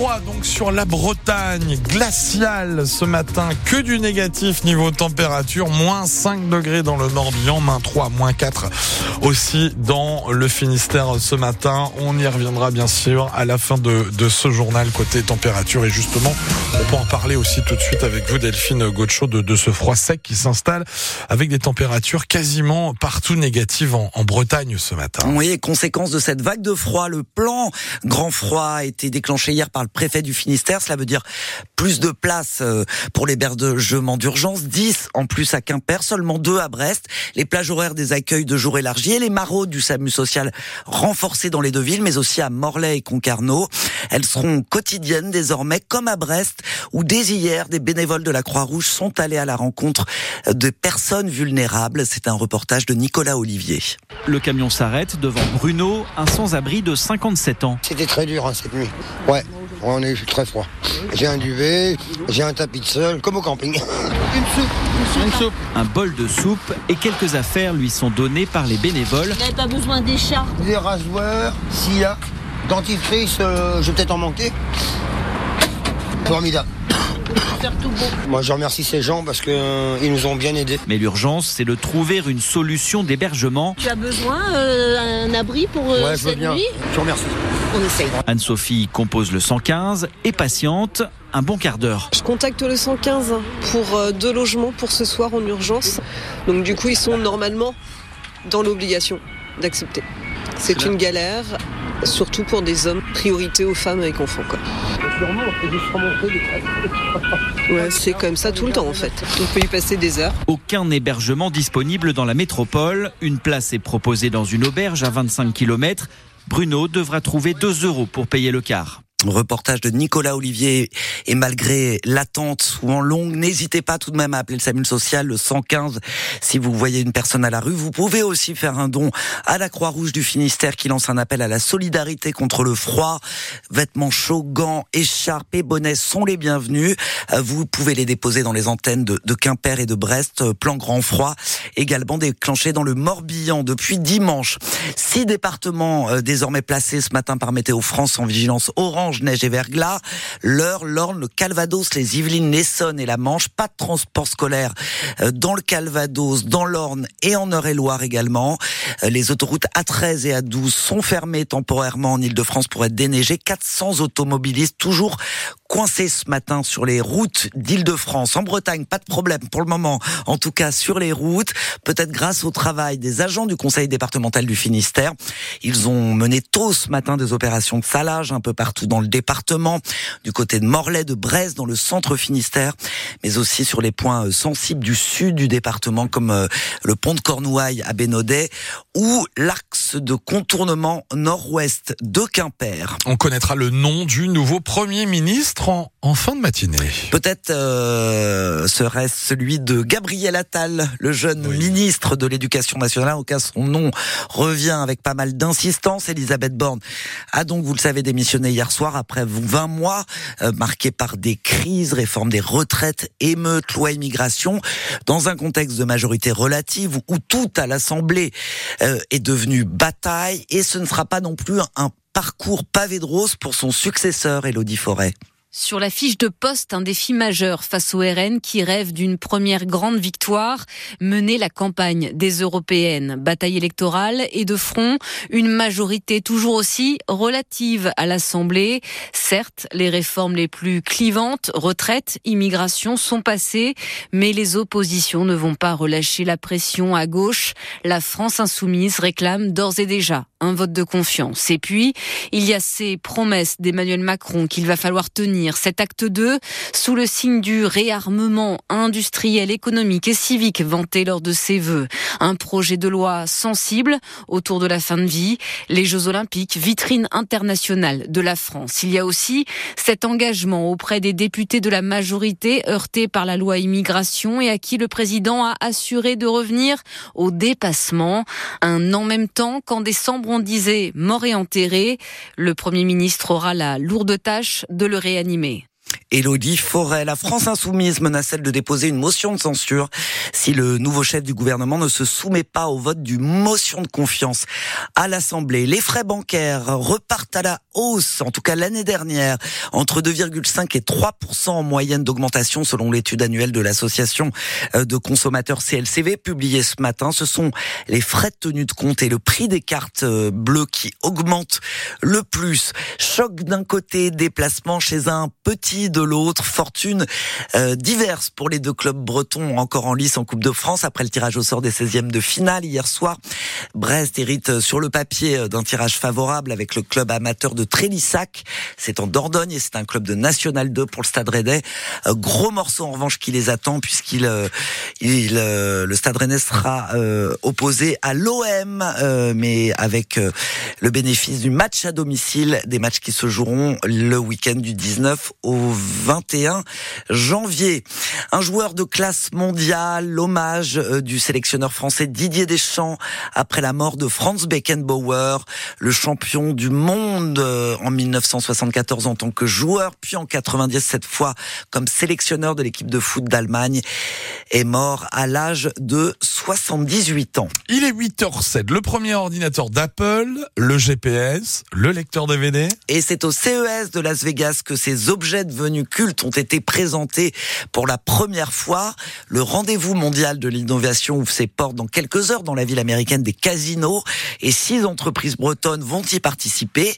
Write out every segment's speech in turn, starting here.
froid donc sur la Bretagne, glacial ce matin, que du négatif niveau température, moins 5 degrés dans le Morbihan, moins 3, moins 4 aussi dans le Finistère ce matin. On y reviendra bien sûr à la fin de, de ce journal côté température et justement on peut en parler aussi tout de suite avec vous Delphine Gaucho de, de ce froid sec qui s'installe avec des températures quasiment partout négatives en, en Bretagne ce matin. Oui, conséquence de cette vague de froid, le plan grand froid a été déclenché hier par le préfet du Finistère. Cela veut dire plus de places euh, pour l'hébergement d'urgence, 10 en plus à Quimper, seulement 2 à Brest. Les plages horaires des accueils de jour élargis et les maraudes du SAMU social renforcés dans les deux villes, mais aussi à Morlaix et Concarneau. Elles seront quotidiennes désormais, comme à Brest, où dès hier, des bénévoles de la Croix-Rouge sont allés à la rencontre de personnes vulnérables. C'est un reportage de Nicolas Olivier. Le camion s'arrête devant Bruno, un sans-abri de 57 ans. C'était très dur hein, cette nuit. Ouais, on est très froid. J'ai un duvet, j'ai un tapis de sol, comme au camping. Une soupe, une soupe. Un bol de soupe et quelques affaires lui sont données par les bénévoles. Vous n'avez pas besoin d'écharpes Des rasoirs, sciac, dentifrice, euh, je vais peut-être en manquer. Formidable. Moi, je remercie ces gens parce qu'ils euh, nous ont bien aidés. Mais l'urgence, c'est de trouver une solution d'hébergement. Tu as besoin euh, d'un abri pour euh, ouais, je veux cette bien. nuit? Je remercie. On essaye. Anne-Sophie compose le 115 et patiente un bon quart d'heure. Je contacte le 115 pour euh, deux logements pour ce soir en urgence. Donc du coup, ils sont normalement dans l'obligation d'accepter. C'est une galère, surtout pour des hommes. Priorité aux femmes avec enfants. Quoi. Ouais, c'est comme ça tout le temps en fait. On peut y passer des heures. Aucun hébergement disponible dans la métropole. Une place est proposée dans une auberge à 25 km. Bruno devra trouver 2 euros pour payer le quart. Reportage de Nicolas Olivier. Et malgré l'attente souvent longue, n'hésitez pas tout de même à appeler le SAMU social, le 115. Si vous voyez une personne à la rue, vous pouvez aussi faire un don à la Croix-Rouge du Finistère qui lance un appel à la solidarité contre le froid. Vêtements chauds, gants, écharpes et bonnets sont les bienvenus. Euh, Vous pouvez les déposer dans les antennes de, de Quimper et de Brest. Euh, Plan grand froid également déclenché dans le Morbihan depuis dimanche. Six départements euh, désormais placés ce matin par Météo France en vigilance orange neige et verglas. L'Eure, l'Orne, le Calvados, les Yvelines, l'Essonne et la Manche. Pas de transport scolaire euh, dans le Calvados, dans l'Orne et en Eure-et-Loire également. Euh, Les autoroutes A13 et A12 sont fermées temporairement en Ile-de-France pour être déneigées. 400 automobilistes toujours coincés ce matin sur les routes d'Île-de-France. En Bretagne, pas de problème pour le moment. En tout cas, sur les routes, peut-être grâce au travail des agents du conseil départemental du Finistère. Ils ont mené tôt ce matin des opérations de salage un peu partout dans le département, du côté de Morlaix, de Brest, dans le centre Finistère, mais aussi sur les points euh, sensibles du sud du département, comme euh, le pont de Cornouailles à Bénodet, ou l'axe de contournement nord-ouest de Quimper. On connaîtra le nom du nouveau Premier ministre en, en fin de matinée. Peut-être euh, serait-ce celui de Gabriel Attal, le jeune Oui. ministre de l'Éducation nationale. En cas, son nom revient avec pas mal d'insistance. Elisabeth Borne a donc, vous le savez, démissionné hier soir après 20 mois euh, marqués par des crises, réforme des retraites, émeutes, loi immigration, dans un contexte de majorité relative où tout à l'Assemblée euh, est devenu bataille. Et ce ne sera pas non plus un parcours pavé de rose pour son successeur, Elodie Forêt. Sur la fiche de poste, un défi majeur face au RN qui rêve d'une première grande victoire, mener la campagne des européennes. Bataille électorale et de front, une majorité toujours aussi relative à l'Assemblée. Certes, les réformes les plus clivantes, retraite, immigration, sont passées, mais les oppositions ne vont pas relâcher la pression à gauche. La France insoumise réclame d'ores et déjà un vote de confiance. Et puis, il y a ces promesses d'Emmanuel Macron qu'il va falloir tenir. Cet acte 2, sous le signe du réarmement industriel, économique et civique vanté lors de ses vœux. Un projet de loi sensible autour de la fin de vie, les Jeux Olympiques, vitrine internationale de la France. Il y a aussi cet engagement auprès des députés de la majorité heurtés par la loi immigration et à qui le président a assuré de revenir au dépassement. Un en même temps qu'en décembre on disait mort et enterré, le Premier ministre aura la lourde tâche de le réanimer animé. Élodie Forêt. La France insoumise menace de déposer une motion de censure si le nouveau chef du gouvernement ne se soumet pas au vote du motion de confiance à l'Assemblée. Les frais bancaires repartent à la hausse, en tout cas l'année dernière, entre 2,5 et 3 en moyenne d'augmentation selon l'étude annuelle de l'association euh, de consommateurs CLCV publiée ce matin. Ce sont les frais de tenue de compte et le prix des cartes euh, bleues qui augmentent le plus. Choc d'un côté, déplacement chez un petit l'autre, fortune euh, diverse pour les deux clubs bretons encore en lice en Coupe de France après le tirage au sort des 16e de finale hier soir. Brest hérite sur le papier d'un tirage favorable avec le club amateur de Trélissac. C'est en Dordogne et c'est un club de National 2 pour le Stade Rennais. Gros morceau en revanche qui les attend puisqu'il euh, il, euh, le Stade Rennais sera euh, opposé à l'OM mais avec le bénéfice du match à domicile, des matchs qui se joueront le week-end du 19 au 21 janvier. Un joueur de classe mondiale, l'hommage du sélectionneur français Didier Deschamps après la mort de Franz Beckenbauer, le champion du monde en 1974 en tant que joueur, puis en 97 fois comme sélectionneur de l'équipe de foot d'Allemagne, est mort à l'âge de 78 ans. Il est 8h07. Le premier ordinateur d'Apple, le GPS, le lecteur DVD. Et c'est au CES de Las Vegas que ces objets devenus cultes ont été présentés pour la première fois. Le rendez-vous mondial de l'innovation ouvre ses portes dans quelques heures dans la ville américaine des casinos et six entreprises bretonnes vont y participer,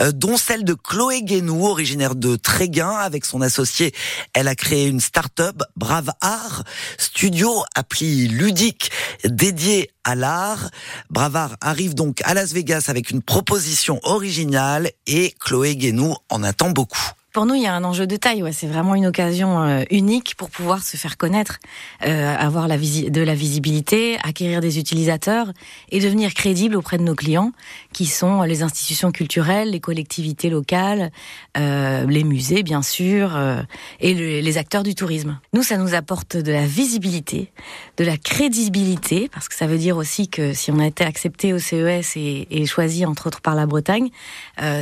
euh, dont celle de Chloé Guénou, originaire de Tréguin, avec son associé. Elle a créé une start-up, Brave Art, studio, appli ludique dédié à l'art. Bravard arrive donc à Las Vegas avec une proposition originale et Chloé Guénou en attend beaucoup pour nous, il y a un enjeu de taille. C'est vraiment une occasion euh, unique pour pouvoir se faire connaître, euh, avoir de la visibilité, acquérir des utilisateurs et devenir crédible auprès de nos clients, qui sont les institutions culturelles, les collectivités locales, euh, les musées, bien sûr, et le, les acteurs du tourisme. Nous, ça nous apporte de la visibilité, de la crédibilité, parce que ça veut dire aussi que si on a été accepté au CES et, choisi entre autres par la Bretagne,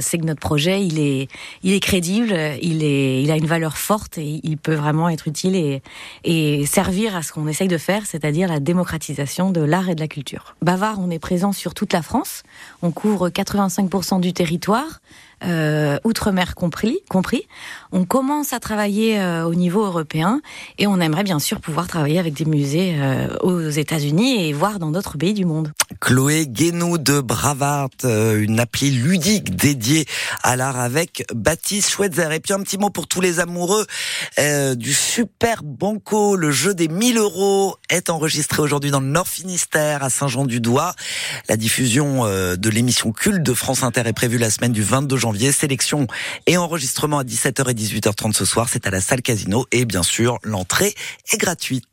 c'est que notre projet, il est crédible euh, il, est, il a une valeur forte et il peut vraiment être utile et, et servir à ce qu'on essaye de faire, c'est-à-dire la démocratisation de l'art et de la culture. Bavard, on est présent sur toute la France. On couvre 85% du territoire euh, outre-mer compris, compris. On commence à travailler euh, au niveau européen et on aimerait bien sûr pouvoir travailler avec des musées euh, aux États-Unis et voir dans d'autres pays du monde. Chloé Guénou de Bravart, euh, une appli ludique dédiée à l'art avec Baptiste Schweitzer. Et puis un petit mot pour tous les amoureux du Super Banco. Le jeu des 1000 euros est enregistré aujourd'hui dans le Nord Finistère à Saint-Jean-du-Doigt. La diffusion de l'émission culte de France Inter est prévue la semaine du 22 janvier Sélection et enregistrement à 17h et 18h30 ce soir. C'est à la salle Casino et bien sûr, l'entrée est gratuite.